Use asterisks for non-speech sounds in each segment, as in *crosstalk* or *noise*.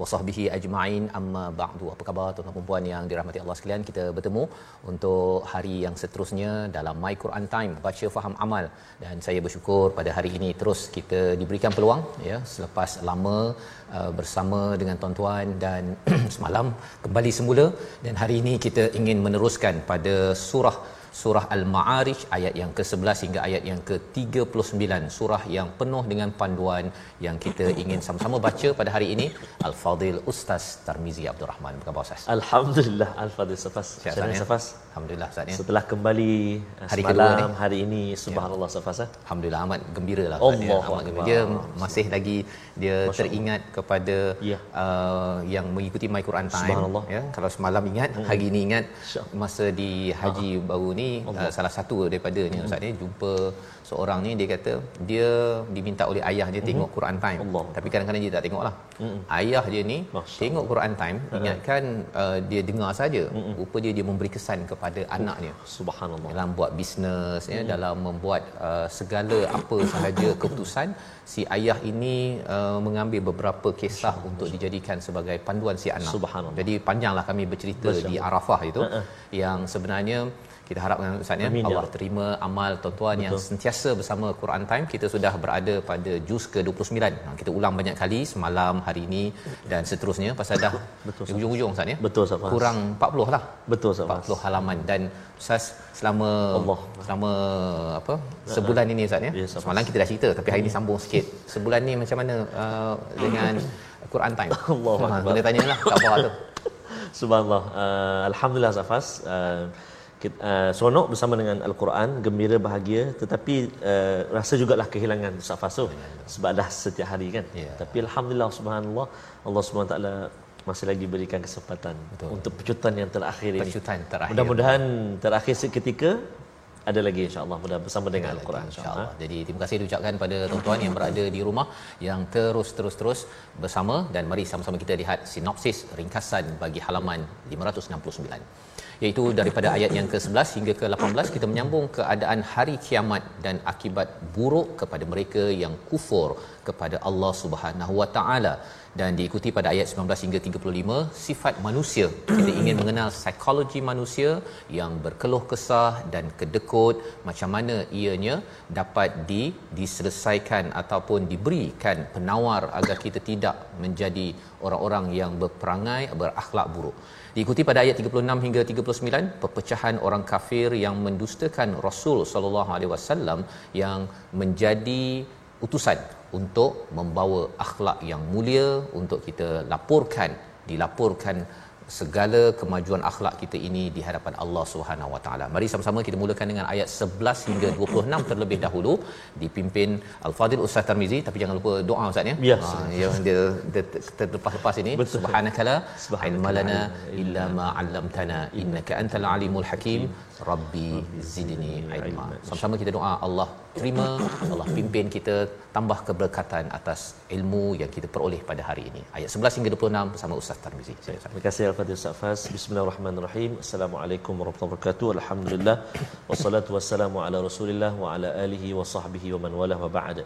wa sahbihi ajma'in. Amma ba'du. Apa khabar tuan-tuan dan puan yang dirahmati Allah sekalian? Kita bertemu untuk hari yang seterusnya dalam My Quran Time, baca faham amal. Dan saya bersyukur pada hari ini terus kita diberikan peluang ya selepas lama uh, bersama dengan tuan-tuan dan *clears throat* semalam kembali semula dan hari ini kita ingin meneruskan pada surah surah Al-Ma'arij ayat yang ke-11 hingga ayat yang ke-39 surah yang penuh dengan panduan yang kita ingin sama-sama baca pada hari ini. Al-Fadil Ustaz Tarmizi Abdul Rahman. Apa khabar Ustaz? Alhamdulillah Al-Fadhil Safas Sihat, Macam mana, Ustaz, ya? Safas Alhamdulillah Ustaz ya Setelah kembali uh, Hari semalam, kedua ni. Hari ini Subhanallah Safas eh? Alhamdulillah amat gembira lah Ustaz, ya. Amat gembira. Dia masih lagi dia Masya teringat kepada Ya. uh, yang mengikuti My Quran Time Subhanallah. ya. Kalau semalam ingat, hari ini ingat masa di haji baru ni uh, salah satu daripadanya Ustaz ni jumpa seorang ni dia kata dia diminta oleh ayah dia tengok Quran Time. Allah. Tapi kadang-kadang dia tak tengoklah. Ayah dia ni Masya tengok Quran Time ingatkan uh, dia dengar saja. Rupa dia dia memberi kesan kepada anak dia Subhanallah dalam buat bisnes ya dalam membuat uh, segala apa sahaja *coughs* keputusan si ayah ini uh, mengambil beberapa kisah untuk dijadikan sebagai panduan si anak. Subhanallah. Jadi panjanglah kami bercerita di Arafah itu yang sebenarnya kita harapkan Ustaz ya Amin, ya Allah Rabb. terima amal tuan-tuan yang sentiasa bersama Quran Time. Kita sudah berada pada juz ke-29. Ha, kita ulang banyak kali semalam, hari ini dan seterusnya pasal dah Betul, di hujung-hujung Ustaz ya. Betul, Safas. Kurang 40 lah. Betul Safas 40 halaman dan Ustaz selama Allah. selama apa sebulan ini Ustaz ya. Ya, Ustaz. Semalam kita dah cerita tapi hari ini sambung sikit. Sebulan ni macam mana uh, dengan *coughs* Quran time? *laughs* Allahu Ha. Boleh tanyalah kat bawah tu. *laughs* Subhanallah uh, Alhamdulillah Safas uh, uh, seronok bersama dengan Al-Quran gembira bahagia tetapi uh, rasa jugalah kehilangan Safas tu sebab dah setiap hari kan Ya. tapi Alhamdulillah Subhanallah Allah Subhanahu taala masih lagi berikan kesempatan Betul. untuk pecutan yang terakhir ini Pecutan terakhir. mudah-mudahan terakhir seketika ada lagi insya-Allah mudah bersama dengan Al-Quran InsyaAllah. insya-Allah Jadi terima kasih diucapkan pada tuan-tuan yang berada di rumah yang terus terus terus bersama dan mari sama-sama kita lihat sinopsis ringkasan bagi halaman 569 iaitu daripada ayat yang ke-11 hingga ke-18 kita menyambung keadaan hari kiamat dan akibat buruk kepada mereka yang kufur kepada Allah Subhanahu Wa Taala. Dan diikuti pada ayat 19 hingga 35 sifat manusia. Kita ingin mengenal psikologi manusia yang berkeluh kesah dan kedekut macam mana ianya dapat di diselesaikan ataupun diberikan penawar agar kita tidak menjadi orang-orang yang berperangai berakhlak buruk diikuti pada ayat 36 hingga 39 perpecahan orang kafir yang mendustakan Rasul sallallahu alaihi wasallam yang menjadi utusan untuk membawa akhlak yang mulia untuk kita laporkan dilaporkan segala kemajuan akhlak kita ini di hadapan Allah Subhanahu Wa Taala. Mari sama-sama kita mulakan dengan ayat 11 hingga 26 terlebih dahulu dipimpin Al-Fadil Ustaz Tarmizi tapi jangan lupa doa Ustaz ya. Ya. Ha, yang dia, dia terlepas-lepas ini Betul. subhanakala Subhanaka ilma lana la illa ma 'allamtana innaka antal alimul hakim rabbi zidni ilma. Sama-sama kita doa Allah terima, Allah pimpin kita tambah keberkatan atas ilmu yang kita peroleh pada hari ini. Ayat 11 hingga 26 bersama Ustaz Tarmizi. Terima kasih Al-Fadhil Ustaz Fas. Bismillahirrahmanirrahim. Assalamualaikum warahmatullahi wabarakatuh. Alhamdulillah. Wassalatu wassalamu ala Rasulillah wa ala alihi wa sahbihi wa man wala wa ba'd.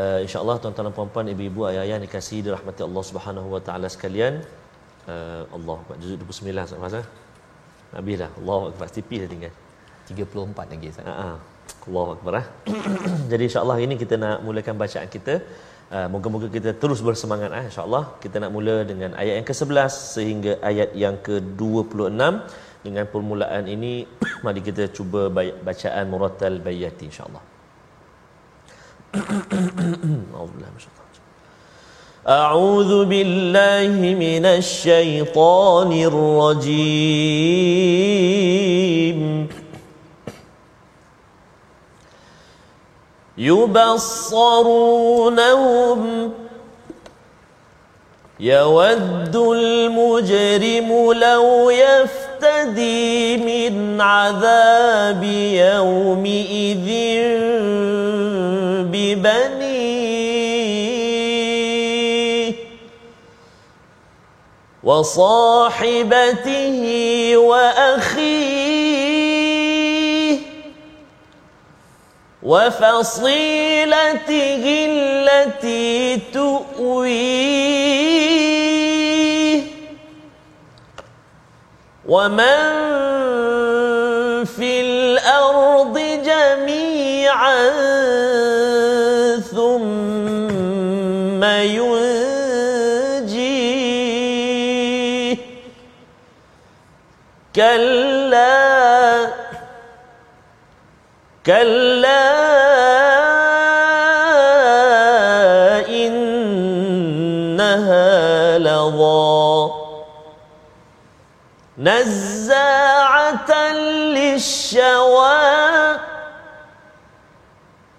Uh, InsyaAllah tuan-tuan dan puan-puan, ibu-ibu, ayah-ayah yang dikasihi dirahmati Allah Subhanahu wa taala sekalian. Uh, Allah. Juzuk 29 Ustaz Fas. eh? Habis dah. Allah Akbar. Tipis dah tinggal. 34 lagi Ustaz. Ha ah. Allahu Akbar. eh. *coughs* Jadi insya-Allah hari ini kita nak mulakan bacaan kita Uh, moga-moga kita terus bersemangat eh, insya-Allah. Kita nak mula dengan ayat yang ke-11 sehingga ayat yang ke-26 dengan permulaan ini *coughs* mari kita cuba bacaan murattal bayati insya-Allah. *coughs* أعوذ بالله من الشيطان الرجيم يبصرونهم يود المجرم لو يفتدي من عذاب يومئذ ببنيه. وصاحبته وأخيه وفصيلته التي تؤويه. ومن في الأرض جميعا ثم ينجيه. كلا كلا إنها لظى. نزاعة للشوى.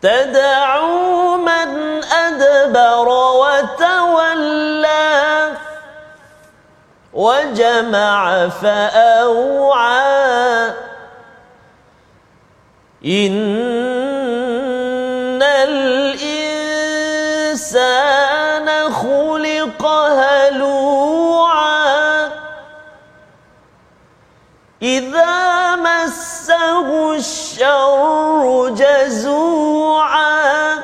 تدعو من أدبر وتولى. وجمع فأوعى. إن الإنسان خلق هلوعا إذا مسه الشر جزوعا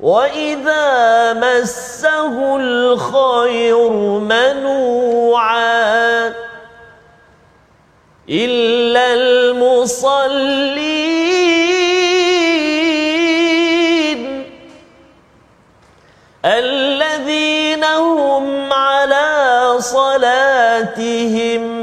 وإذا مسه الخير منوعا إلا المصلين الذين هم على صلاتهم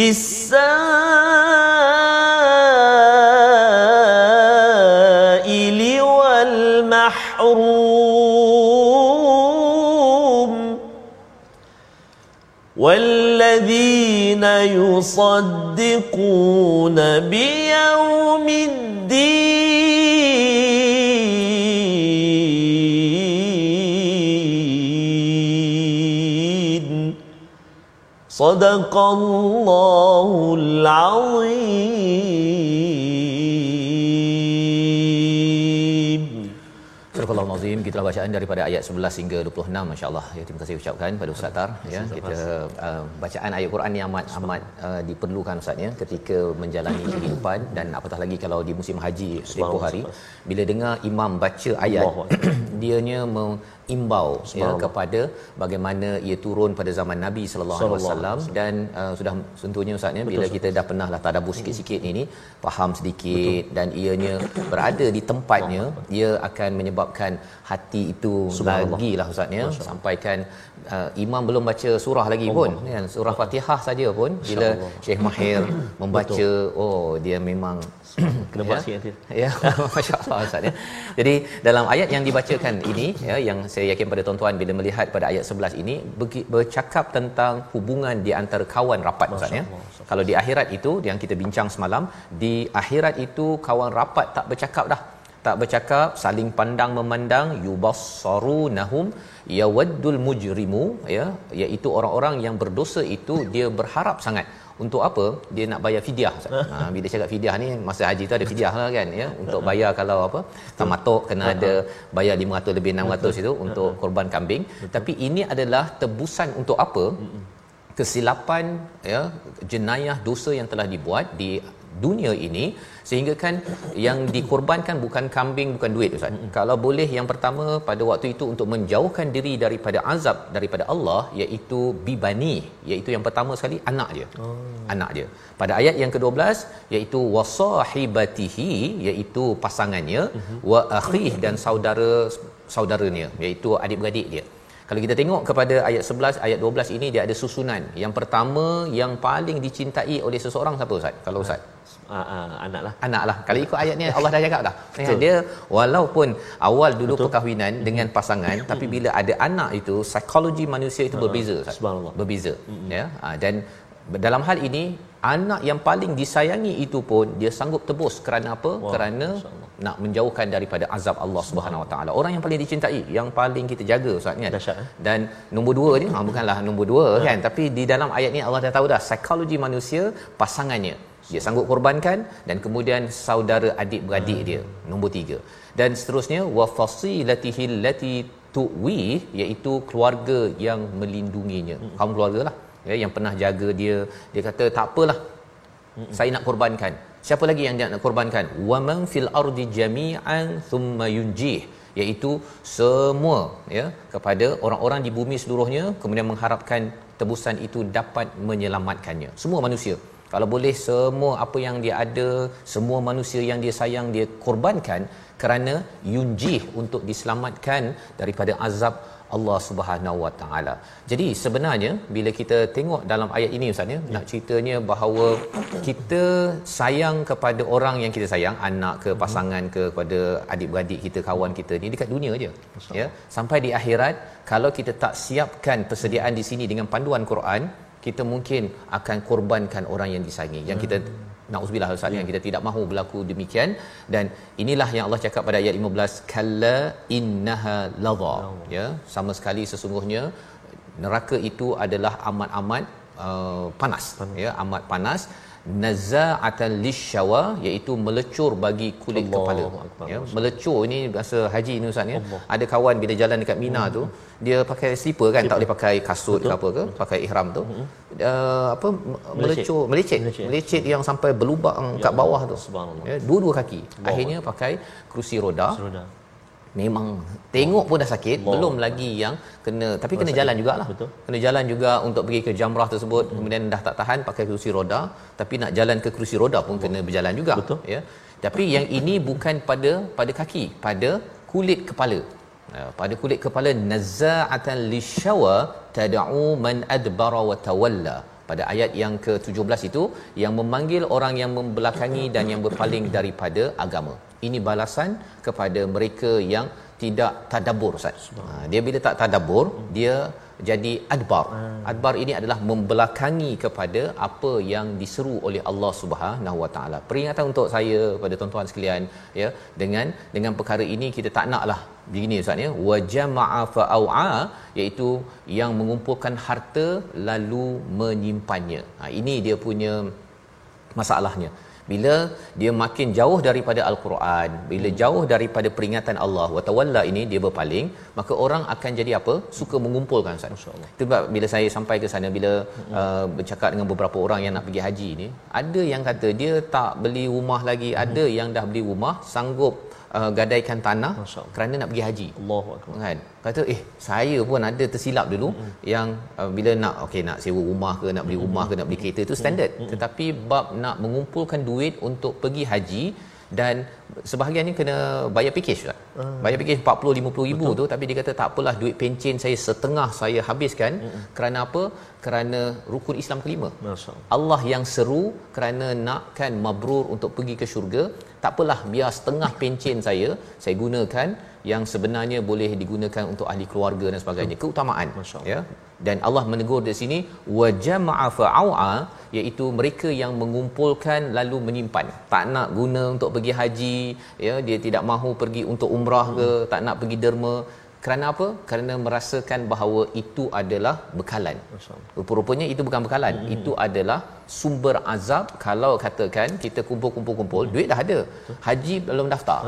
للسائل والمحروم والذين يصدقون بيوم الدين صدق الله العظيم Al-Azim kita bacaan daripada ayat 11 hingga 26 masya-Allah. Ya terima kasih ucapkan pada Ustaz Tar. Ya kita uh, bacaan ayat Quran yang amat amat uh, diperlukan Ustaz ya ketika menjalani *coughs* kehidupan dan apatah lagi kalau di musim haji tempoh hari bila dengar imam baca ayat *coughs* dianya mengimbau ya kepada bagaimana ia turun pada zaman Nabi sallallahu alaihi wasallam dan uh, sudah tentunya Ustaz ya bila kita dah pernah lah tadabbur sikit-sikit ini faham sedikit Betul. dan ianya berada di tempatnya ia akan menyebabkan hati itu lagi lah Ustaz ya sampaikan uh, imam belum baca surah lagi Allah. pun kan surah Fatihah saja pun bila Syekh Mahir *coughs* membaca Betul. oh dia memang *coughs* kena buat sikit. Ya, *laughs* masya-Allah Ustaz ya. Jadi dalam ayat yang dibacakan ini ya yang saya yakin pada tuan-tuan bila melihat pada ayat 11 ini bercakap tentang hubungan di antara kawan rapat Ustaz ya. Kalau di akhirat itu yang kita bincang semalam, di akhirat itu kawan rapat tak bercakap dah. Tak bercakap, saling pandang memandang yubassarunahum yawaddul mujrimu ya iaitu orang-orang yang berdosa itu dia berharap sangat. Untuk apa? Dia nak bayar fidyah *laughs* ha bila cakap fidyah ni masa haji tu ada fidyah lah kan ya. Untuk bayar kalau apa? Tamatuk kena ada bayar 500 lebih 600 itu untuk korban kambing. Tapi ini adalah tebusan untuk apa? Kesilapan ya jenayah dosa yang telah dibuat di dunia ini sehingga kan yang dikorbankan bukan kambing bukan duit ustaz. Mm-hmm. Kalau boleh yang pertama pada waktu itu untuk menjauhkan diri daripada azab daripada Allah iaitu bibani iaitu yang pertama sekali anak dia. Oh. Anak dia. Pada ayat yang ke-12 iaitu wasahibatihi iaitu pasangannya mm-hmm. wa akhih dan saudara saudaranya iaitu adik-beradik dia. Kalau kita tengok kepada ayat 11 ayat 12 ini dia ada susunan. Yang pertama yang paling dicintai oleh seseorang siapa ustaz? Kalau ustaz uh, uh, anak lah anak lah kalau ikut ayat ni Allah dah cakap dah Betul. dia walaupun awal dulu Betul. perkahwinan hmm. dengan pasangan hmm. tapi bila ada anak itu psikologi manusia itu uh, berbeza subhanallah berbeza hmm. ya uh, dan dalam hal ini anak yang paling disayangi itu pun dia sanggup tebus kerana apa Wah, kerana nak menjauhkan daripada azab Allah Subhanahu Wa Taala orang yang paling dicintai yang paling kita jaga ustaz kan Dasyat, eh? dan nombor dua ni ha, bukanlah nombor dua ha. kan tapi di dalam ayat ni Allah dah tahu dah psikologi manusia pasangannya dia sanggup korbankan dan kemudian saudara adik beradik hmm. dia nombor tiga. Dan seterusnya wa fasilatihi allati tuwi iaitu keluarga yang melindunginya. Hmm. kaum keluarga lah ya, yang pernah jaga dia. Dia kata tak apalah hmm. saya nak korbankan. Siapa lagi yang dia nak korbankan? Wa man fil ardi jami'an thumma yunjih iaitu semua ya kepada orang-orang di bumi seluruhnya kemudian mengharapkan tebusan itu dapat menyelamatkannya. Semua manusia kalau boleh semua apa yang dia ada semua manusia yang dia sayang dia korbankan kerana yunjih untuk diselamatkan daripada azab Allah Subhanahu Wa Taala. Jadi sebenarnya bila kita tengok dalam ayat ini ustaz ya, ya, nak ceritanya bahawa kita sayang kepada orang yang kita sayang, anak ke pasangan ke kepada adik-beradik kita, kawan kita ni dekat dunia aja. Ya. Sampai di akhirat kalau kita tak siapkan persediaan di sini dengan panduan Quran, kita mungkin akan korbankan orang yang disayangi. Yang kita hmm. nauzubillah ustaz yang kita tidak mahu berlaku demikian. Dan inilah yang Allah cakap pada ayat 15 kalla innaha ladha. Ya sama sekali sesungguhnya neraka itu adalah amat-amat uh, panas. Ya amat panas naza'atan lisyawa iaitu melecur bagi kulit Allah kepala. Akbar. ya melecur ini bahasa haji ni ustaz ya. Ada kawan bila jalan dekat Mina hmm. tu dia pakai slipper kan slipper. tak boleh pakai kasut Betul. ke apa ke pakai ihram tu. Hmm. uh, apa melecur melecet, melecet yang sampai berlubang ya kat bawah tu. Ya dua-dua kaki. Bawah. akhirnya pakai kerusi roda, kerusi roda memang. Tengok pun dah sakit Allah. belum lagi yang kena tapi kena jalan jugalah. Betul. Kena jalan juga untuk pergi ke jamrah tersebut hmm. kemudian dah tak tahan pakai kerusi roda tapi nak jalan ke kerusi roda pun kena berjalan juga betul. ya. Tapi yang ini bukan pada pada kaki pada kulit kepala. Pada kulit kepala nazaatan lisyawa tad'u man adbara wa tawalla pada ayat yang ke-17 itu yang memanggil orang yang membelakangi dan yang berpaling daripada agama ini balasan kepada mereka yang tidak tadabbur Ustaz. Ha, dia bila tak tadabbur, dia jadi adbar. Adbar ini adalah membelakangi kepada apa yang diseru oleh Allah Subhanahu Wa Taala. Peringatan untuk saya pada tuan-tuan sekalian ya dengan dengan perkara ini kita tak naklah begini Ustaz ya wa jama'a fa'a'a iaitu yang mengumpulkan harta lalu menyimpannya. Ha, ini dia punya masalahnya bila dia makin jauh daripada al-Quran bila hmm. jauh daripada peringatan Allah wa tawalla ini dia berpaling maka orang akan jadi apa suka mengumpulkan Ustaz insyaallah sebab bila saya sampai ke sana bila hmm. uh, bercakap dengan beberapa orang yang nak pergi haji ni ada yang kata dia tak beli rumah lagi hmm. ada yang dah beli rumah sanggup uh, gadaikan tanah kerana nak pergi haji. Allahu akbar. Kan? Kata eh saya pun ada tersilap dulu mm-hmm. yang uh, bila nak okey nak sewa rumah ke nak beli rumah mm-hmm. ke nak beli kereta itu standard. Mm-hmm. Tetapi bab nak mengumpulkan duit untuk pergi haji dan sebahagian ni kena bayar package tak? Hmm. Bayar package 40 50 ribu Betul. tu tapi dia kata tak apalah duit pencen saya setengah saya habiskan hmm. kerana apa? Kerana rukun Islam kelima. Allah yang seru kerana nakkan mabrur untuk pergi ke syurga, tak apalah biar setengah pencen saya saya gunakan yang sebenarnya boleh digunakan untuk ahli keluarga dan sebagainya. Keutamaan. Ya. Dan Allah menegur di sini wa jama'a fa'a'a iaitu mereka yang mengumpulkan lalu menyimpan. Tak nak guna untuk pergi haji, ya, dia tidak mahu pergi untuk umrah ke, hmm. tak nak pergi derma kerana apa? Kerana merasakan bahawa itu adalah bekalan. Rupa-rupanya itu bukan bekalan. Hmm. itu adalah sumber azab. Kalau katakan kita kumpul-kumpul-kumpul duit dah ada. Haji belum daftar.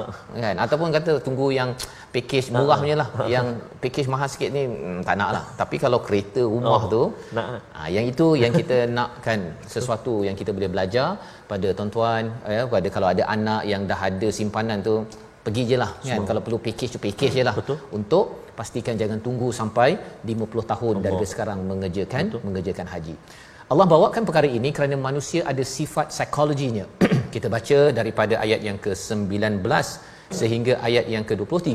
Kan? Ataupun kata tunggu yang package murah punya lah. Yang package mahal sikit ni hmm, tak nak lah. Tapi kalau kereta rumah oh, tu nak. Ha, yang itu yang kita *laughs* nakkan sesuatu yang kita boleh belajar pada tuan-tuan ya pada kalau ada anak yang dah ada simpanan tu pergi je lah. Kan? Kalau perlu package tu package je lah. Betul. untuk pastikan jangan tunggu sampai 50 tahun Allah. dari sekarang mengerjakan Betul. mengerjakan haji. Allah bawakan perkara ini kerana manusia ada sifat psikologinya. *clears throat* Kita baca daripada ayat yang ke-19 sehingga ayat yang ke-23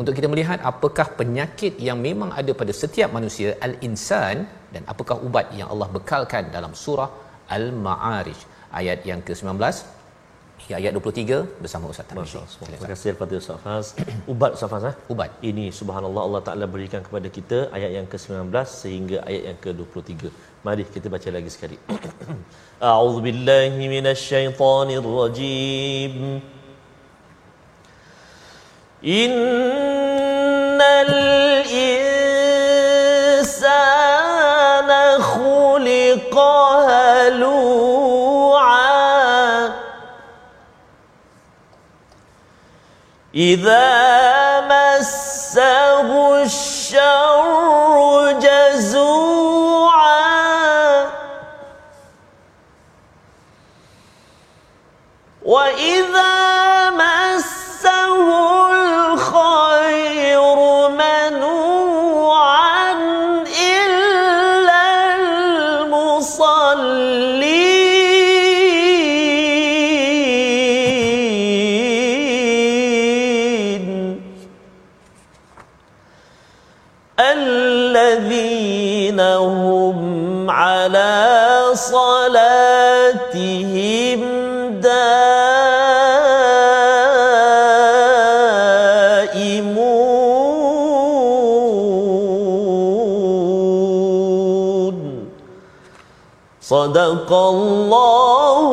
untuk kita melihat apakah penyakit yang memang ada pada setiap manusia al-insan dan apakah ubat yang Allah bekalkan dalam surah al-ma'arij. Ayat yang ke-19 hingga ayat 23 bersama Ustaz Tarmizi. Terima kasih kepada Ustaz Faz. *coughs* Ubat Ustaz Faz eh? Ubat. Ini subhanallah Allah Taala berikan kepada kita ayat yang ke-19 sehingga ayat yang ke-23. Mari kita baca lagi sekali. *coughs* A'udzu billahi minasyaitonir rajim. Innal إذا مسه الشر جزوعا. وإذا صدق الله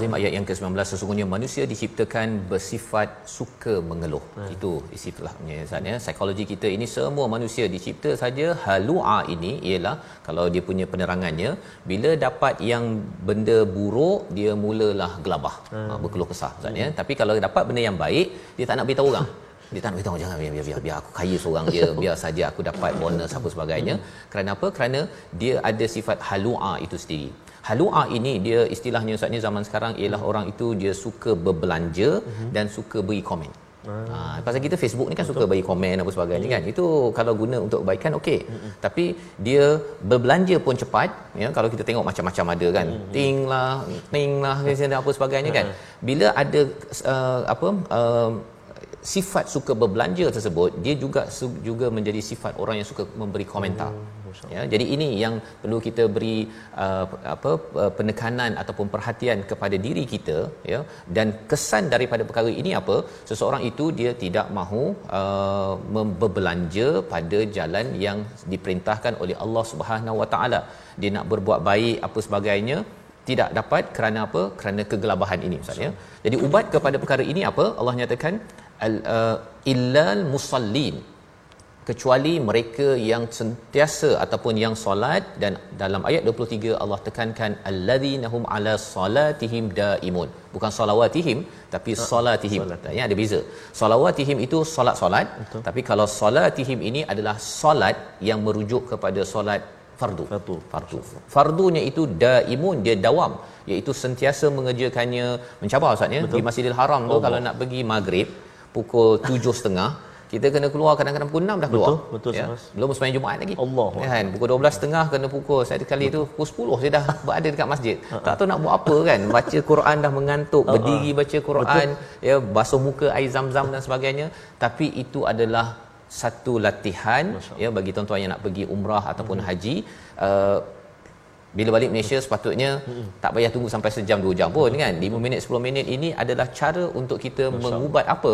Azim ayat yang ke-19 sesungguhnya manusia diciptakan bersifat suka mengeluh. Hmm. Itu istilahnya Ustaz ya. Psikologi kita ini semua manusia dicipta saja halua ini ialah kalau dia punya penerangannya bila dapat yang benda buruk dia mulalah gelabah. Hmm. Ha, berkeluh kesah Ustaz ya. Hmm. Tapi kalau dapat benda yang baik dia tak nak beritahu orang. *laughs* dia tak nak beritahu jangan biar, biar, biar, biar aku kaya seorang je *laughs* biar saja aku dapat bonus apa sebagainya hmm. kerana apa kerana dia ada sifat halua itu sendiri halua ini dia istilahnya Ustaz ni zaman sekarang ialah orang itu dia suka berbelanja uh-huh. dan suka beri komen Hmm. Ha, pasal kita Facebook ni kan Betul. suka bagi komen apa sebagainya hmm. kan. Itu kalau guna untuk kebaikan okey. Hmm. Tapi dia berbelanja pun cepat ya kalau kita tengok macam-macam ada kan. Hmm. Ting lah, ting lah *laughs* apa sebagainya kan. Hmm. Bila ada uh, apa uh, sifat suka berbelanja tersebut dia juga juga menjadi sifat orang yang suka memberi komentar. Oh, ya jadi ini yang perlu kita beri uh, apa uh, penekanan ataupun perhatian kepada diri kita ya. Dan kesan daripada perkara ini apa? Seseorang itu dia tidak mahu uh, berbelanja pada jalan yang diperintahkan oleh Allah Subhanahu Wa Taala. Dia nak berbuat baik apa sebagainya tidak dapat kerana apa? Kerana kegelabahan ini ustaz ya. Jadi ubat kepada perkara ini apa? Allah nyatakan al uh, illal musallin. Kecuali mereka yang sentiasa ataupun yang solat dan dalam ayat 23 Allah tekankan alladzinahum ala salatihim daimun. Bukan salawatihim tapi uh, salatihim. ya ada beza. Salawatihim itu solat-solat tapi kalau salatihim ini adalah solat yang merujuk kepada solat fardu. Fardu. Fardu. Fardunya itu daimun dia dawam. Iaitu sentiasa mengerjakannya mencabar ustaz ya di Masjidil Haram tu kalau nak pergi maghrib pukul 7.30 kita kena keluar kadang-kadang pukul 6 dah keluar. Betul, betul ya. Belum sembahyang Jumaat lagi. Allah. Ya kan, pukul 12.30 kena pukul saya kali tu pukul 10 saya dah *laughs* berada dekat masjid. Uh-huh. Tak tahu nak buat apa kan. Baca Quran dah mengantuk, uh-huh. berdiri baca Quran, betul. ya basuh muka air zam-zam dan sebagainya. Tapi itu adalah satu latihan ya bagi tuan-tuan yang nak pergi umrah ataupun hmm. haji uh, bila balik Malaysia sepatutnya hmm. tak payah tunggu sampai sejam dua jam pun kan 5 minit 10 minit ini adalah cara untuk kita Masya mengubat apa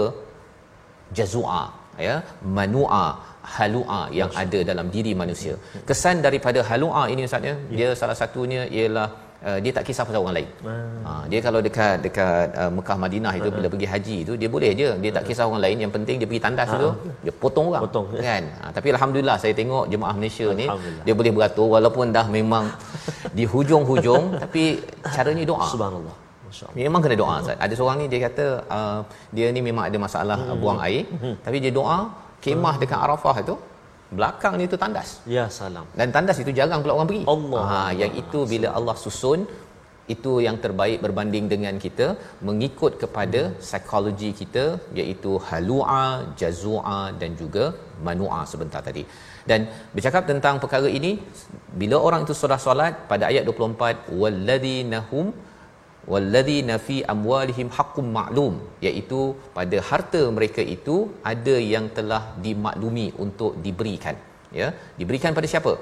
jazua ya manua halua yang ada dalam diri manusia kesan daripada halua ini ustaz ya dia salah satunya ialah uh, dia tak kisah pasal orang lain. Ha, dia kalau dekat dekat uh, Mekah Madinah itu bila pergi haji itu dia boleh je dia tak kisah orang lain yang penting dia pergi tandas itu dia potong orang. Potong. *laughs* Kan? Ha, tapi alhamdulillah saya tengok jemaah Malaysia ni dia boleh beratur walaupun dah memang *laughs* di hujung-hujung tapi caranya doa. Subhanallah. Masya-Allah. Memang kena doa Ustaz. Ada seorang ni dia kata uh, dia ni memang ada masalah hmm. buang air hmm. tapi dia doa kemah dekat Arafah itu belakang ni tu tandas. Ya salam. Dan tandas itu jarang pula orang pergi. Allah. Ha yang itu bila Allah susun itu yang terbaik berbanding dengan kita mengikut kepada psikologi kita iaitu halua, jazua dan juga manua sebentar tadi. Dan bercakap tentang perkara ini bila orang itu sudah solat pada ayat 24 walladzinahum walladzina fi amwalihim haqqum ma'lum iaitu pada harta mereka itu ada yang telah dimaklumi untuk diberikan. Ya diberikan pada siapa?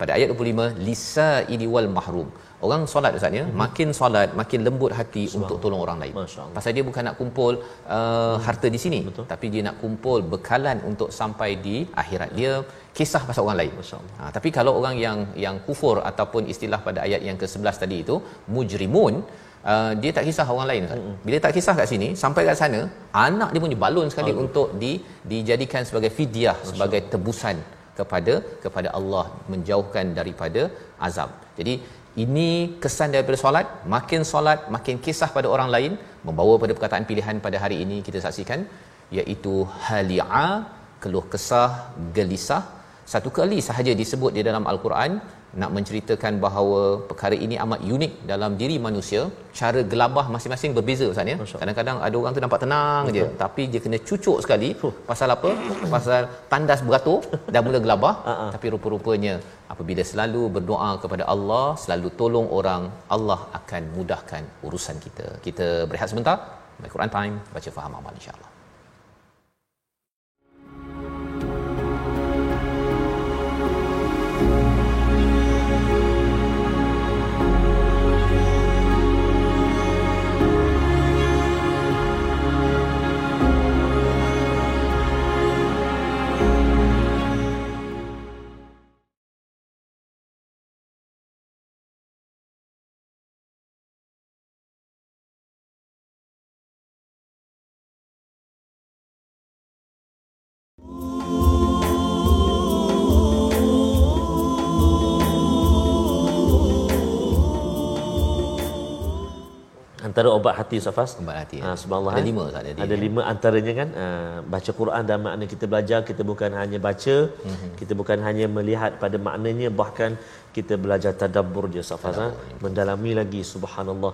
Pada ayat 25 lisa ini wal mahrum orang solat ustaz ya? Hmm. makin solat makin lembut hati untuk tolong orang lain. Pasal dia bukan nak kumpul uh, harta di sini. Betul. tapi dia nak kumpul bekalan untuk sampai di akhirat. Dia kisah pasal orang lain. Ha, tapi kalau orang yang yang kufur ataupun istilah pada ayat yang ke-11 tadi itu mujrimun Uh, dia tak kisah orang lain kan. Bila tak kisah kat sini sampai kat sana anak dia pun dibalun sekali Allah. untuk di dijadikan sebagai fidyah sebagai tebusan kepada kepada Allah menjauhkan daripada azab. Jadi ini kesan daripada solat makin solat makin kisah pada orang lain membawa pada perkataan pilihan pada hari ini kita saksikan iaitu halia keluh kesah gelisah satu kali sahaja disebut di dalam al-Quran nak menceritakan bahawa perkara ini amat unik dalam diri manusia. Cara gelabah masing-masing berbeza ustaz ya. Kadang-kadang ada orang tu nampak tenang Betul. je tapi dia kena cucuk sekali. Pasal apa? Pasal tandas beratur dah mula gelabah. *laughs* Uh-huh. tapi rupa-rupanya apabila selalu berdoa kepada Allah selalu tolong orang Allah akan mudahkan urusan kita. Kita berehat sebentar. My Quran Time baca faham amal insya-Allah antara obat hati Safas obat hati ha, subhanallah ada lima tak ada ada lima. antaranya kan? Uh, baca Quran dan makna kita belajar kita bukan hanya baca mm-hmm. kita bukan hanya melihat pada maknanya bahkan kita belajar tadabbur je Safas ha? mendalami lagi subhanallah.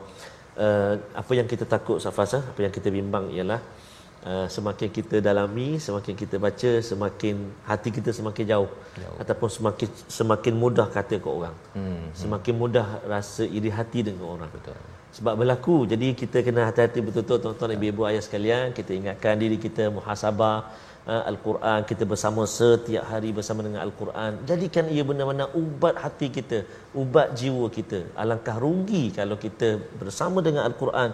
Uh, apa yang kita takut Safas ha? apa yang kita bimbang ialah Uh, semakin kita dalami semakin kita baca semakin hati kita semakin jauh, jauh. ataupun semakin semakin mudah kata ke orang. Hmm, hmm. semakin mudah rasa iri hati dengan orang. Betul. Sebab berlaku. Jadi kita kena hati-hati betul-betul tuan-tuan ibu-ibu ayah sekalian. Kita ingatkan diri kita muhasabah uh, al-Quran. Kita bersama setiap hari bersama dengan al-Quran. Jadikan ia benar-benar ubat hati kita ubat jiwa kita. Alangkah rugi kalau kita bersama dengan al-Quran.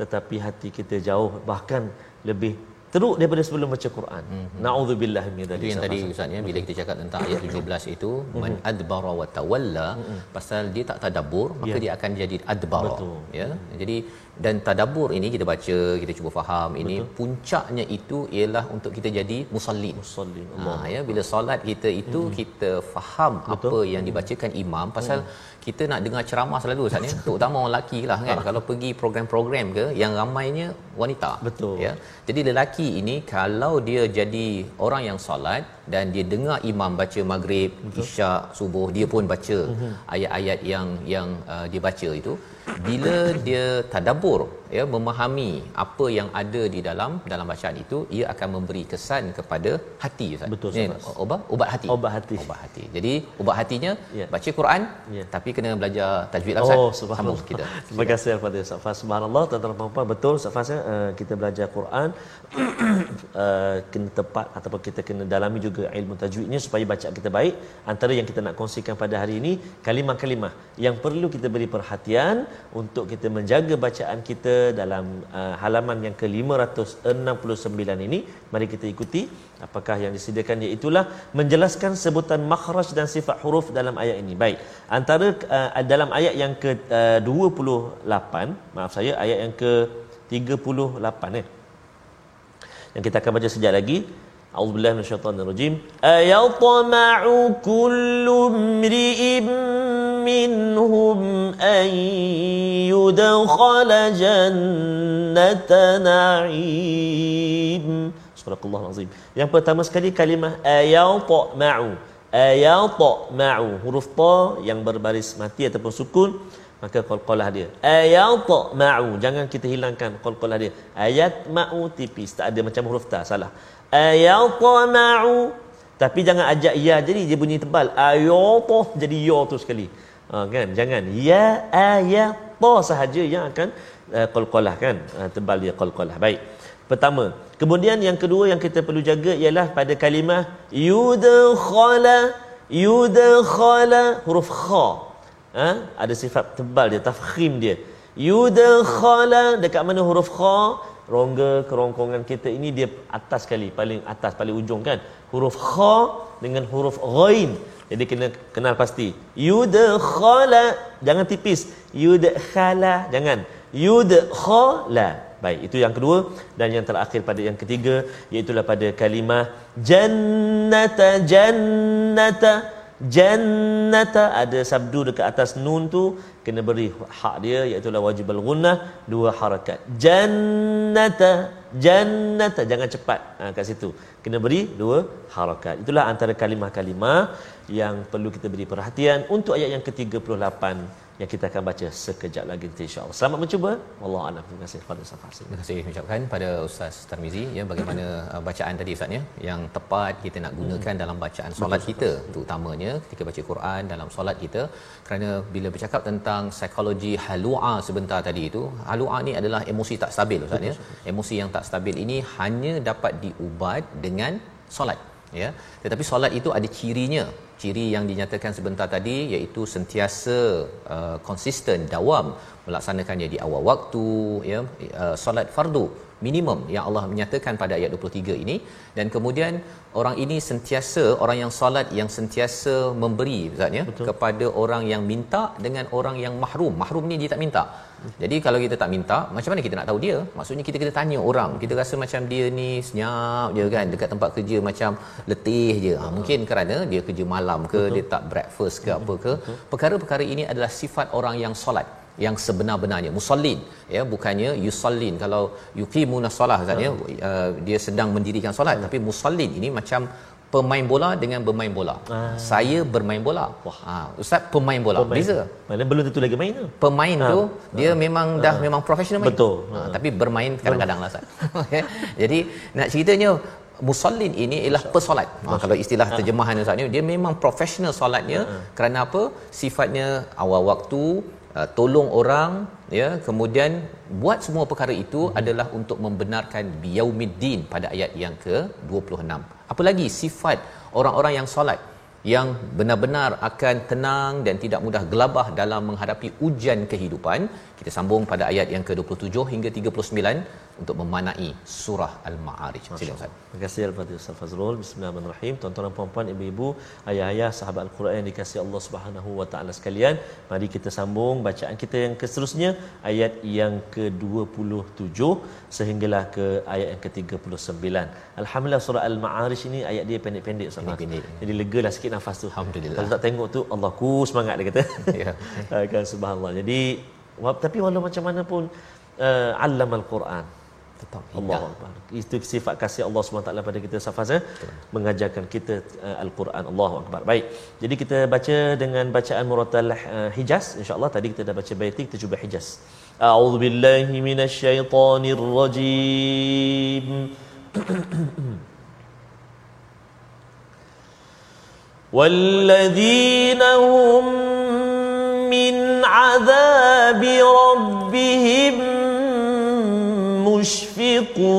Tetapi hati kita jauh. Bahkan lebih teruk daripada sebelum baca Quran. Mm-hmm. Nauzubillah min dzalik. Yang tadi Ustaz ya bila kita cakap tentang ayat 17 itu mm-hmm. man adbara wa tawalla mm-hmm. pasal dia tak tadabbur maka yeah. dia akan jadi adbara ya. Mm-hmm. Jadi dan tadabbur ini kita baca kita cuba faham ini Betul. puncaknya itu ialah untuk kita jadi musallin. Musallin. Ha ya bila solat kita itu mm-hmm. kita faham Betul. apa yang dibacakan imam pasal mm-hmm kita nak dengar ceramah selalu Ustaz ni. Terutama orang lelaki lah kan. Kalau pergi program-program ke yang ramainya wanita. Betul. Ya. Jadi lelaki ini kalau dia jadi orang yang solat dan dia dengar imam baca maghrib isyak subuh dia pun baca uh-huh. ayat-ayat yang yang uh, dia baca itu. Bila dia tadabbur ya memahami apa yang ada di dalam dalam bacaan itu ia akan memberi kesan kepada hati ustaz. Betul ustaz. ubat ubat hati. Ubat hati. Ubat hati. Jadi ubat hatinya yeah. baca Quran yeah. tapi kena belajar tajwid lah ustaz. Oh, subhanallah. kita. *laughs* Terima kasih kepada ustaz Fas. Subhanallah tuan-tuan dan puan betul ustaz Fas ya uh, kita belajar Quran uh, *clears throat* kena tepat ataupun kita kena dalami juga menjaga ilmu tajwidnya supaya bacaan kita baik. Antara yang kita nak kongsikan pada hari ini kalimah-kalimah yang perlu kita beri perhatian untuk kita menjaga bacaan kita dalam uh, halaman yang ke-569 ini. Mari kita ikuti apakah yang disediakan. Iaitulah menjelaskan sebutan makhraj dan sifat huruf dalam ayat ini. Baik. Antara uh, dalam ayat yang ke-28 uh, maaf saya ayat yang ke 38 eh. Yang kita akan baca sekejap lagi أعوذ بالله من الشيطان الرجيم أيطمع كل امرئ منهم أن يدخل جنة Surah Azim Yang pertama sekali kalimah Ayatma'u. Ayatma'u Huruf ta yang berbaris mati ataupun sukun. Maka kol-kolah dia. Ayatma'u Jangan kita hilangkan kol-kolah dia. Ayatma'u tipis. Tak ada macam huruf ta Salah ayat ma'u tapi jangan ajak ya jadi dia bunyi tebal. Ayat jadi ya tu sekali. Ha, kan? Jangan. Ya ayat ta sahaja yang akan uh, qalqalah kan? Uh, tebal dia qalqalah baik. Pertama. Kemudian yang kedua yang kita perlu jaga ialah pada kalimah yudkhala yudkhala huruf kha. Ha? ada sifat tebal dia tafkhim dia. Yudkhala dekat mana huruf kha rongga kerongkongan kita ini dia atas sekali paling atas paling ujung kan? Huruf kha dengan huruf ghain. Jadi kena kenal pasti. Yudkhala jangan tipis. Yudkhala jangan. Yudkhala. Baik itu yang kedua. Dan yang terakhir pada yang ketiga iaitu pada kalimah jannata jannata jannata. Ada sabdu dekat atas nun tu kena beri hak dia iaitu wajib al-gunnah dua harakat. Jannata jannata. Jangan cepat ha, kat situ. Kena beri dua harakat. Itulah antara kalimah-kalimah yang perlu kita beri perhatian untuk ayat yang ke-38 yang kita akan baca sekejap lagi insya-Allah. Selamat mencuba. Wallahu a'lam. Terima kasih kepada Ustaz Terima kasih ucapkan pada Ustaz Tarmizi ya bagaimana uh, bacaan tadi Ustaz ya yang tepat kita nak gunakan hmm. dalam bacaan solat Betul, kita terutamanya ketika baca Quran dalam solat kita kerana bila bercakap tentang psikologi halua sebentar tadi itu halua ni adalah emosi tak stabil Ustaz ya. Emosi yang tak stabil ini hanya dapat diubat dengan solat ya. Tetapi solat itu ada cirinya ciri yang dinyatakan sebentar tadi iaitu sentiasa uh, konsisten dawam melaksanakannya di awal waktu ya uh, solat fardu minimum yang Allah menyatakan pada ayat 23 ini. Dan kemudian orang ini sentiasa orang yang solat yang sentiasa memberi ustaz ya kepada orang yang minta dengan orang yang mahrum. Mahrum ni dia tak minta. Jadi kalau kita tak minta macam mana kita nak tahu dia? Maksudnya kita kena tanya orang. Kita rasa macam dia ni senyap je kan dekat tempat kerja macam letih je. Ha, mungkin kerana dia kerja malam ke Betul. dia tak breakfast ke apa ke. Perkara-perkara ini adalah sifat orang yang solat yang sebenar-benarnya musallin ya bukannya yusallin kalau yuqimuna solah kan ya uh, dia sedang mendirikan solat hmm. tapi musallin ini macam pemain bola dengan bermain bola. Ah. Saya bermain bola. Wah, ha, ustaz pemain bola. Pemain. Beza. Mana belum tentu lagi main tu. Pemain ha. tu dia ha. memang ha. dah memang profesional main. Betul. Ha. Ha. tapi bermain kadang-kadang lah ustaz. *laughs* Jadi nak ceritanya musallin ini ialah pesolat. Ha, kalau istilah terjemahan ustaz ni dia memang profesional solatnya ha. kerana apa? Sifatnya awal waktu Uh, tolong orang ya kemudian buat semua perkara itu hmm. adalah untuk membenarkan biyaumiddin pada ayat yang ke-26 apalagi sifat orang-orang yang solat yang benar-benar akan tenang dan tidak mudah gelabah dalam menghadapi ujian kehidupan kita sambung pada ayat yang ke-27 hingga 39 untuk memanai surah Al-Ma'arij. Sila Ustaz. Terima kasih kepada Ustaz Fazrul. Bismillahirrahmanirrahim. Tuan-tuan dan puan-puan, ibu-ibu, ayah-ayah, sahabat Al-Quran yang dikasihi Allah Subhanahu wa taala sekalian, mari kita sambung bacaan kita yang seterusnya ayat yang ke-27 sehinggalah ke ayat yang ke-39. Alhamdulillah surah Al-Ma'arij ini ayat dia pendek-pendek Ustaz. Pendek. Jadi legalah sikit nafas tu. Alhamdulillah. Kalau tak tengok tu Allah ku semangat dia kata. *laughs* Ya. kan subhanallah. Jadi tapi walau macam mana pun uh, alam al-Quran tetap Allah Akbar. Itu sifat kasih Allah SWT pada kita Safaz eh? mengajarkan kita uh, Al-Quran Allah Akbar. Baik. Jadi kita baca dengan bacaan muratal uh, Hijaz insya-Allah tadi kita dah baca baitik kita cuba Hijaz. A'udzu billahi minasyaitonir rajim. والذين هم *clears throat* من عذاب ربهم مشفقون.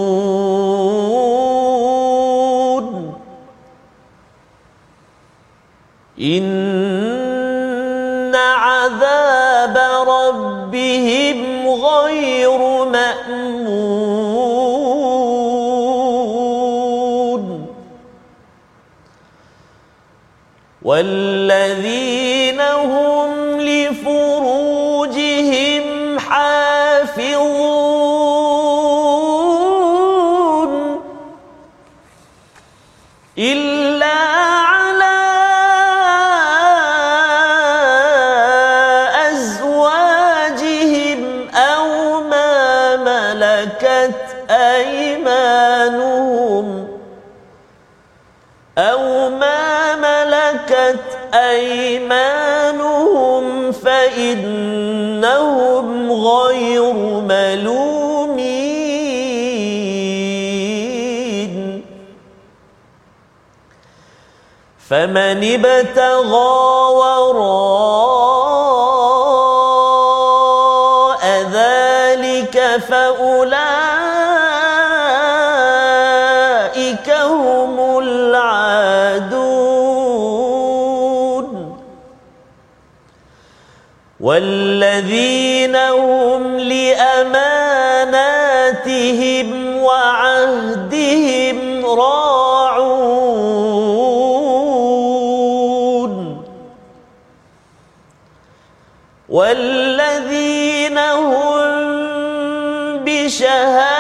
إن عذاب ربهم غير مأمون. والذين أيمانهم فإنهم غير ملومين. فمن ابتغى وراء ذلك فأولئك والذين هم لأماناتهم وعهدهم راعون والذين هم بشهاداتهم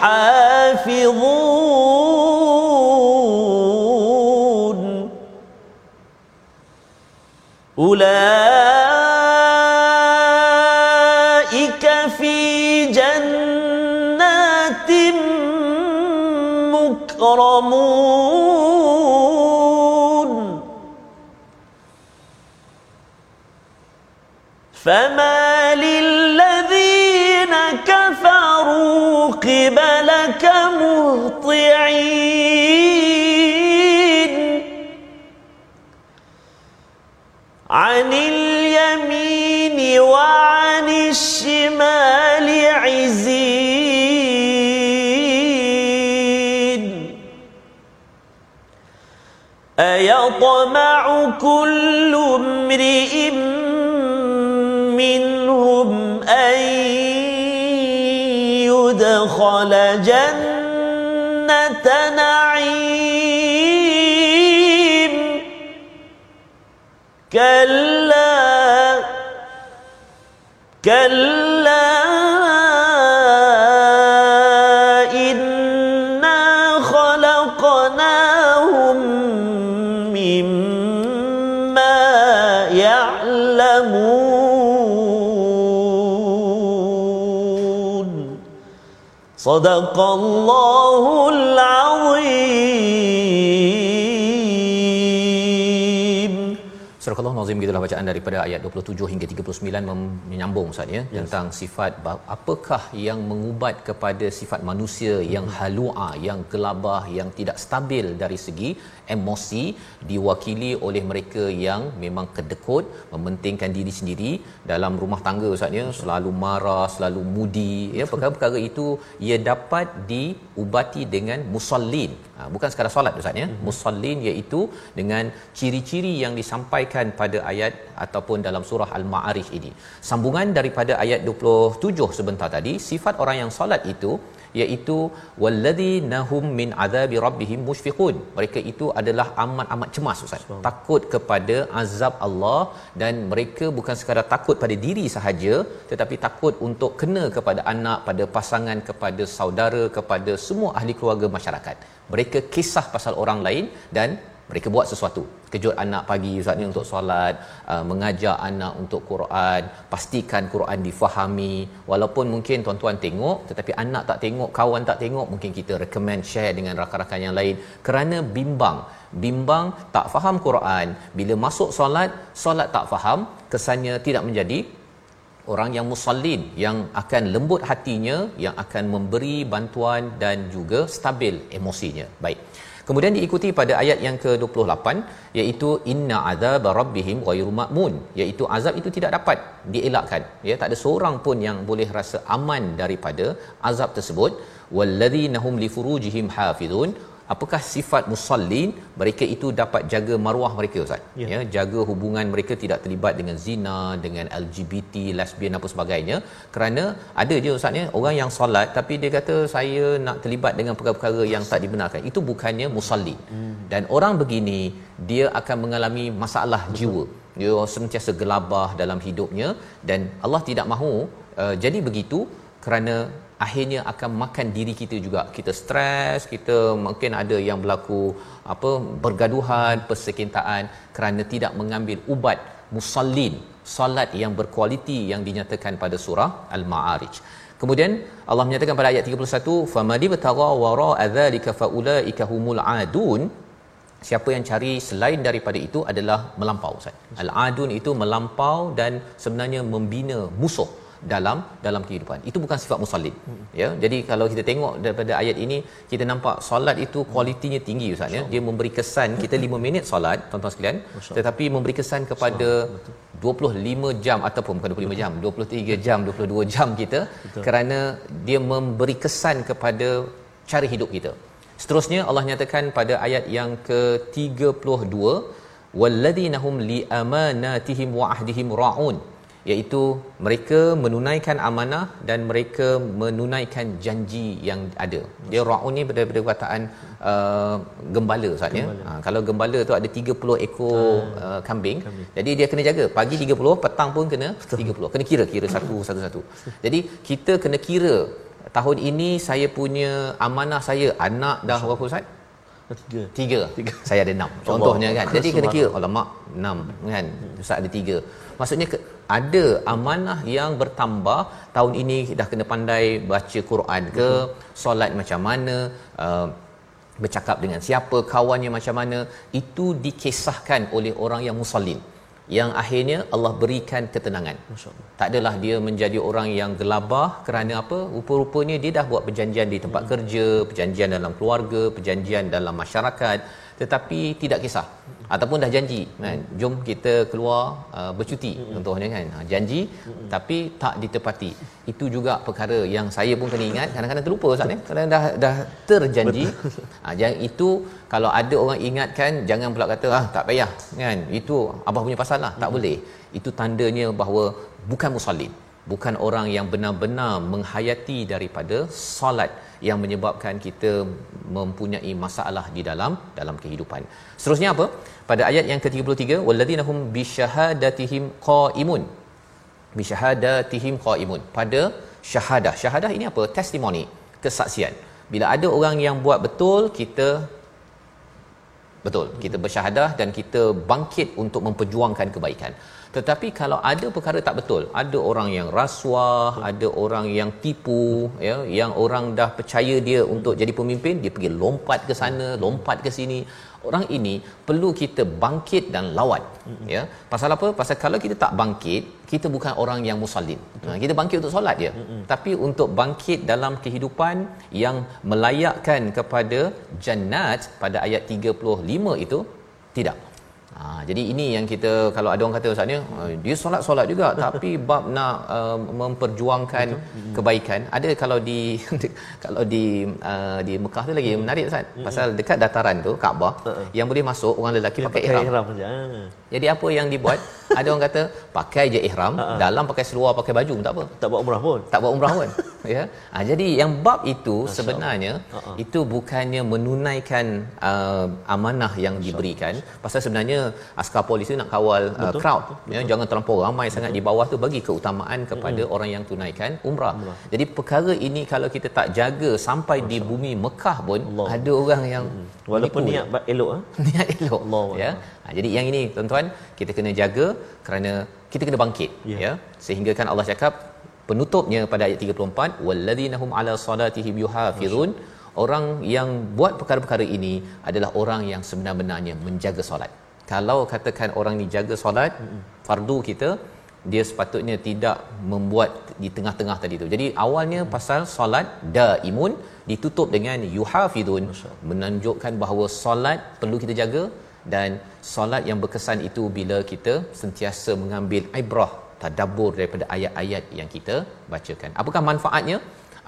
يحافظون أولئك في جنات مكرمون. فما للذين كل امرئ منهم أن يدخل جنة نعيم. كلا كلا. صدق الله Nazim gitulah bacaan daripada ayat 27 hingga 39 mem- menyambung Ustaz ya yes. tentang sifat apakah yang mengubat kepada sifat manusia yang halua yang gelabah yang tidak stabil dari segi emosi diwakili oleh mereka yang memang kedekut mementingkan diri sendiri dalam rumah tangga Ustaz ya selalu marah selalu mudi ya perkara-perkara itu ia dapat diubati dengan musallin. Ha, bukan sekadar solat Ustaz ya musallin iaitu dengan ciri-ciri yang disampaikan pada ayat ataupun dalam surah al-ma'arij ini. Sambungan daripada ayat 27 sebentar tadi sifat orang yang solat itu iaitu wallazi nahum min azabi rabbihim mushfiqun. Mereka itu adalah amat-amat cemas ustaz. Takut kepada azab Allah dan mereka bukan sekadar takut pada diri sahaja tetapi takut untuk kena kepada anak pada pasangan kepada saudara kepada semua ahli keluarga masyarakat. Mereka kisah pasal orang lain dan mereka buat sesuatu. Kejut anak pagi ustaz ni untuk solat uh, mengajar anak untuk Quran pastikan Quran difahami. Walaupun mungkin tuan-tuan tengok tetapi anak tak tengok kawan tak tengok mungkin kita recommend share dengan rakan-rakan yang lain. Kerana bimbang bimbang tak faham Quran. Bila masuk solat solat tak faham kesannya tidak menjadi orang yang musallin yang akan lembut hatinya yang akan memberi bantuan dan juga stabil emosinya. Baik Kemudian diikuti pada ayat yang ke-28 iaitu inna azab rabbihim ghairu ma'mun. Iaitu azab itu tidak dapat dielakkan. Ya tak ada seorang pun yang boleh rasa aman daripada azab tersebut. Walladzina hum li furujihim hafizun apakah sifat musallin mereka itu dapat jaga maruah mereka ustaz ya. ya jaga hubungan mereka tidak terlibat dengan zina dengan LGBT lesbian apa sebagainya kerana ada je ustaz ya orang yang solat tapi dia kata saya nak terlibat dengan perkara-perkara yang tak dibenarkan itu bukannya musallin hmm. dan orang begini dia akan mengalami masalah Betul. jiwa dia sentiasa gelabah dalam hidupnya dan Allah tidak mahu uh, jadi begitu kerana akhirnya akan makan diri kita juga. Kita stres kita mungkin ada yang berlaku apa bergaduhan persekintaan kerana tidak mengambil ubat musallin salat yang berkualiti yang dinyatakan pada surah al-ma'arij. Kemudian Allah menyatakan pada ayat 31 famadi batagha wara adzalika faulaika humul adun siapa yang cari selain daripada itu adalah melampau al-adun itu melampau dan sebenarnya membina musuh dalam dalam kehidupan. Itu bukan sifat musallin. Hmm. Ya. Jadi kalau kita tengok daripada ayat ini kita nampak solat itu kualitinya tinggi ustaz ya. Dia memberi kesan kita 5 minit solat tuan-tuan sekalian tetapi memberi kesan kepada 25 jam ataupun bukan 25 jam, 23 jam, 22 jam kita Betul. kerana dia memberi kesan kepada cara hidup kita. Seterusnya Allah nyatakan pada ayat yang ke-32 walladzina hum li amanatihim wa ahdihim raun iaitu mereka menunaikan amanah dan mereka menunaikan janji yang ada. Dia ra'un ni daripada perkataan uh, gembala Ustaz ya. Ha, kalau gembala tu ada 30 ekor uh, kambing, kambing, jadi dia kena jaga. Pagi 30, petang pun kena 30. Kena kira kira satu satu satu. Jadi kita kena kira tahun ini saya punya amanah saya anak dah berapa Ustaz? Tiga. tiga. Tiga. Saya ada enam. Contohnya kan. Jadi kena kira. Alamak, enam. Kan? Ustaz ada tiga. Maksudnya ke, ada amanah yang bertambah. Tahun ini dah kena pandai baca Quran ke. Betul. Solat macam mana. Uh, bercakap dengan siapa. Kawannya macam mana. Itu dikisahkan oleh orang yang musallin yang akhirnya Allah berikan ketenangan. Tak adalah dia menjadi orang yang gelabah kerana apa? Rupa-rupanya dia dah buat perjanjian di tempat hmm. kerja, perjanjian dalam keluarga, perjanjian dalam masyarakat tetapi tidak kisah. Ataupun dah janji kan? Jom kita keluar uh, bercuti contohnya kan? Ha, janji tapi tak ditepati. Itu juga perkara yang saya pun kena ingat. Kadang-kadang terlupa ustaz ni kadang dah dah terjanji. Ha, yang itu kalau ada orang ingatkan jangan pula kata ah tak payah kan? Itu abah punya pasal lah tak boleh. Itu tandanya bahawa bukan musallin bukan orang yang benar-benar menghayati daripada solat yang menyebabkan kita mempunyai masalah di dalam dalam kehidupan. Seterusnya apa? Pada ayat yang ke-33, walladzina hum bisyahadatihim qaimun. Bisyahadatihim qaimun. Pada syahadah. Syahadah ini apa? Testimoni, kesaksian. Bila ada orang yang buat betul, kita betul. Kita bersyahadah dan kita bangkit untuk memperjuangkan kebaikan. Tetapi kalau ada perkara tak betul, ada orang yang rasuah, betul. ada orang yang tipu, ya, yang orang dah percaya dia untuk jadi pemimpin, dia pergi lompat ke sana, lompat ke sini. Orang ini perlu kita bangkit dan lawan. Mm-hmm. Ya. Pasal apa? Pasal kalau kita tak bangkit, kita bukan orang yang musallin. Ha, kita bangkit untuk solat dia. Mm-hmm. Tapi untuk bangkit dalam kehidupan yang melayakkan kepada jannat pada ayat 35 itu tidak. Ha, jadi ini yang kita kalau ada orang kata ustaz ni uh, dia solat-solat juga *laughs* tapi bab nak uh, memperjuangkan Betul. kebaikan ada kalau di *laughs* kalau di uh, di Mekah tu lagi menarik ustaz hmm. pasal dekat dataran tu Kaabah uh-uh. yang boleh masuk orang lelaki pakai, pakai ihram. ihram saja. Jadi apa yang dibuat *laughs* ada orang kata pakai je ihram uh-uh. dalam pakai seluar pakai baju tak apa. Tak buat umrah pun. Tak buat umrah pun. *laughs* ya. Ha, jadi yang bab itu Masya sebenarnya uh-uh. itu bukannya menunaikan uh, amanah yang betul. diberikan pasal sebenarnya askar polis itu nak kawal uh, betul, crowd betul, ya betul. jangan terlampau ramai betul. sangat di bawah tu bagi keutamaan kepada hmm. orang yang tunaikan umrah. umrah. Jadi perkara ini kalau kita tak jaga sampai Masya di bumi Mekah pun Allah. ada orang yang hmm. walaupun *laughs* niat elok ah niat elok Allah ya. Ha, jadi yang ini tuan-tuan kita kena jaga kerana kita kena bangkit yeah. ya sehingga kan Allah cakap penutupnya pada ayat 34 walladzinahum ala salatihim yuhafizun orang yang buat perkara-perkara ini adalah orang yang sebenar-benarnya menjaga solat kalau katakan orang ni jaga solat mm-hmm. fardu kita dia sepatutnya tidak membuat di tengah-tengah tadi tu. Jadi awalnya pasal solat daimun ditutup dengan yuhafidun menunjukkan bahawa solat perlu kita jaga dan solat yang berkesan itu bila kita sentiasa mengambil ibrah tadabbur daripada ayat-ayat yang kita bacakan. Apakah manfaatnya?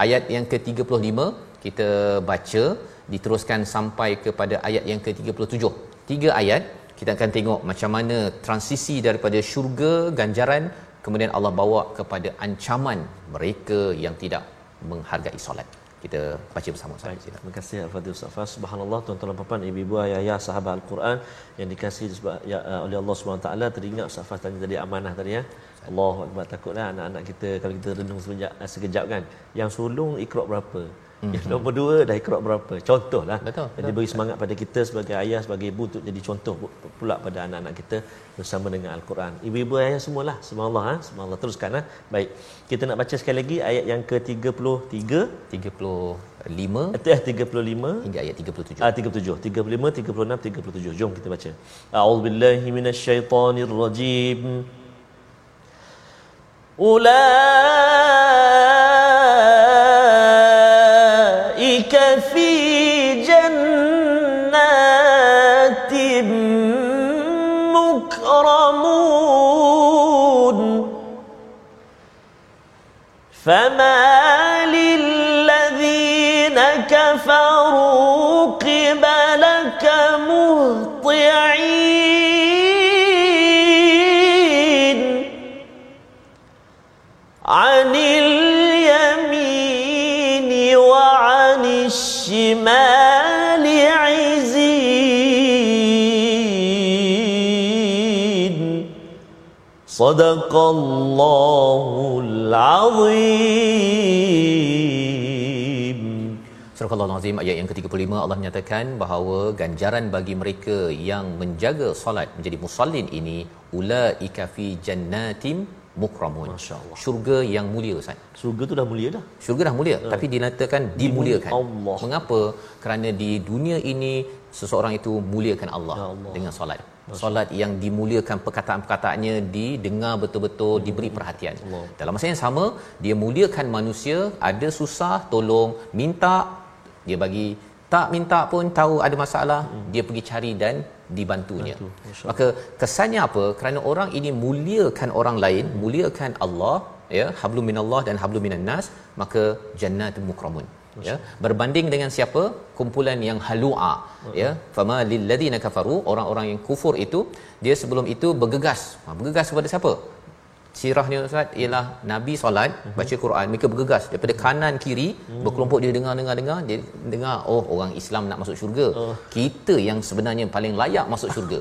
Ayat yang ke-35 kita baca diteruskan sampai kepada ayat yang ke-37. Tiga ayat kita akan tengok macam mana transisi daripada syurga ganjaran kemudian Allah bawa kepada ancaman mereka yang tidak menghargai solat kita baca bersama Baik, terima kasih Al-Fadhil Ustaz Subhanallah tuan-tuan dan puan ibu-ibu ayah-ayah sahabat Al-Quran yang dikasihi ya, uh, oleh Allah Subhanahu taala. Teringat Ustaz tanya tadi amanah tadi ya. Allah Akbar. Takutlah anak-anak kita kalau kita renung sekejap, sekejap kan yang sulung ikrar berapa Mm-hmm. Yang nombor dua dah ikrar berapa? Contohlah. Betul. Jadi beri semangat pada kita sebagai ayah, sebagai ibu untuk jadi contoh pula pada anak-anak kita bersama dengan Al-Quran. Ibu-ibu ayah semualah. Subhanallah. Ha? Subhanallah. Teruskan. Ha? Baik. Kita nak baca sekali lagi ayat yang ke-33. 35. Eh, 35. Hingga ayat 37. Ah, 37. 35, 36, 37. Jom kita baca. A'udzubillahi minasyaitonirrajim. Ulaa فما للذين كفروا قبلك مهطعين عن اليمين وعن الشمال عزين صدق الله العظيم Surah Al-Azim ayat yang ke-35 Allah menyatakan bahawa ganjaran bagi mereka yang menjaga solat menjadi musallin ini ulaika fi jannatin mukramun. Syurga yang mulia Ustaz. Syurga tu dah mulia dah. Syurga dah mulia uh, tapi eh. dinyatakan dimuliakan. Allah. mengapa? Kerana di dunia ini seseorang itu muliakan Allah, ya Allah. dengan solat solat yang dimuliakan perkataan-perkataannya didengar betul-betul hmm. diberi perhatian Allah. dalam masa yang sama dia muliakan manusia ada susah tolong minta dia bagi tak minta pun tahu ada masalah hmm. dia pergi cari dan dibantunya maka kesannya apa kerana orang ini muliakan orang lain hmm. muliakan Allah ya hablum minallah dan hablum minan nas maka jannatul mukramun ya berbanding dengan siapa kumpulan yang halua uh-huh. ya fama lil ladina kafaru orang-orang yang kufur itu dia sebelum itu bergegas ha, bergegas kepada siapa sirahnya ustaz ialah nabi solat uh-huh. baca Quran mereka bergegas daripada kanan kiri uh-huh. berkelompok dia dengar dengar dengar dia dengar oh orang Islam nak masuk syurga uh. kita yang sebenarnya paling layak masuk syurga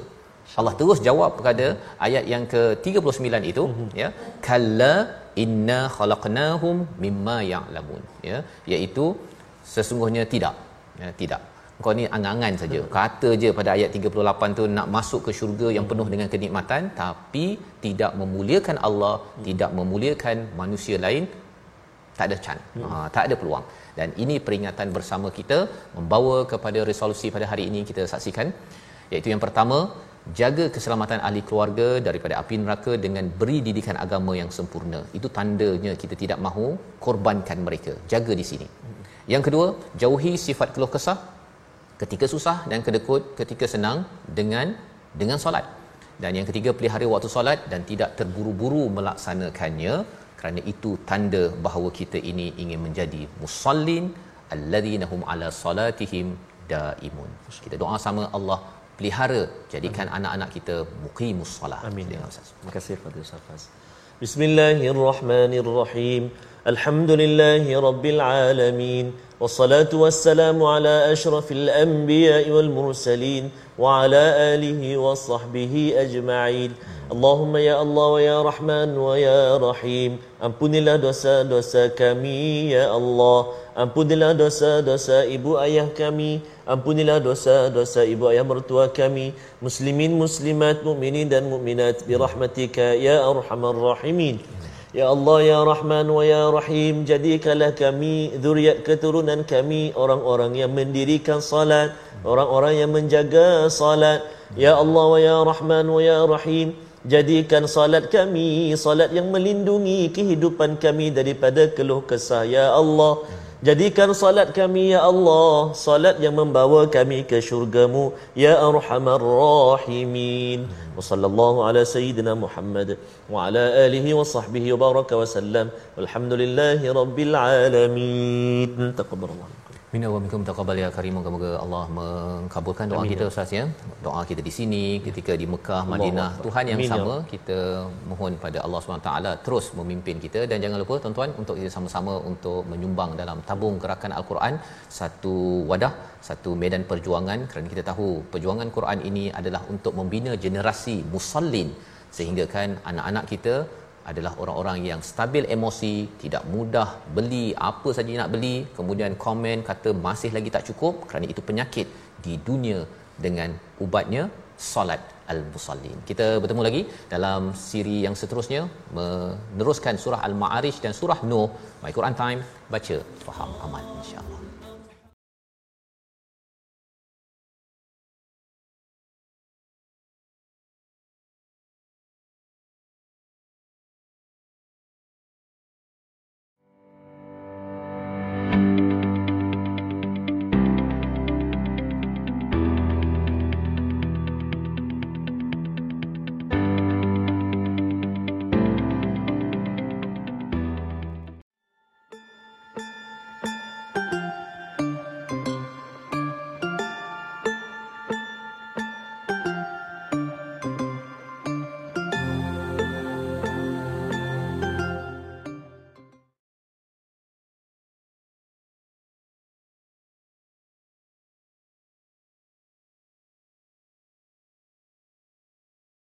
Allah terus jawab kepada ayat yang ke-39 itu uh-huh. ya kalla inna khalaqnahum mimma ya'lamun. Ya iaitu sesungguhnya tidak. Ya tidak. Kau ni angan-angan saja. Kata je pada ayat 38 tu nak masuk ke syurga yang penuh dengan kenikmatan tapi tidak memuliakan Allah tidak memuliakan manusia lain tak ada can hmm. ha, tak ada peluang. Dan ini peringatan bersama kita membawa kepada resolusi pada hari ini kita saksikan iaitu yang pertama jaga keselamatan ahli keluarga daripada api neraka dengan beri didikan agama yang sempurna. Itu tandanya kita tidak mahu korbankan mereka. Jaga di sini. Yang kedua jauhi sifat keluh kesah ketika susah dan kedekut ketika senang dengan dengan solat. Dan yang ketiga pelihara waktu solat dan tidak terburu-buru melaksanakannya kerana itu tanda bahawa kita ini ingin menjadi musallin alladzina hum ala salatihim daimun. Kita doa sama Allah pelihara jadikan Amin. anak-anak kita muqimus solat amin ya terima kasih kepada Ustaz Bismillahirrahmanirrahim Alhamdulillahi rabbil alamin والصلاة والسلام على أشرف الأنبياء والمرسلين وعلى آله وصحبه أجمعين اللهم يا الله ويا رحمن ويا رحيم Ampunilah dosa-dosa kami ya Allah Ampunilah dosa-dosa ibu ayah kami. Ampunilah dosa-dosa ibu ayah mertua kami. Muslimin muslimat mukminin dan mukminat Birahmatika ya arhamar rahimin. Ya Allah ya Rahman wa ya Rahim jadikanlah kami zuriat keturunan kami. Orang-orang yang mendirikan salat orang-orang yang menjaga salat. Ya Allah wa ya Rahman wa ya Rahim Jadikan salat kami salat yang melindungi kehidupan kami daripada keluh kesah. Ya Allah. Jadikan salat kami ya Allah salat yang membawa kami ke syurgamu ya arhamar rahimin. Wa sallallahu ala sayyidina Muhammad wa ala alihi wa sahbihi wa baraka wa sallam. Walhamdulillahi rabbil alamin. Taqabbalallahu. Minna wa minkum taqabbal ya karim moga-moga Allah mengabulkan doa Amin. kita ustaz ya. Doa kita di sini ketika di Mekah, Madinah, Allah. Tuhan yang Amin. Ya sama kita mohon pada Allah SWT terus memimpin kita dan jangan lupa tuan-tuan untuk kita sama-sama untuk menyumbang dalam tabung gerakan Al-Quran satu wadah, satu medan perjuangan kerana kita tahu perjuangan Quran ini adalah untuk membina generasi musallin sehingga kan anak-anak kita adalah orang-orang yang stabil emosi, tidak mudah beli apa saja nak beli, kemudian komen kata masih lagi tak cukup kerana itu penyakit di dunia dengan ubatnya solat al-musallin. Kita bertemu lagi dalam siri yang seterusnya meneruskan surah al-ma'arij dan surah Nuh. My Quran Time baca faham aman insya-Allah.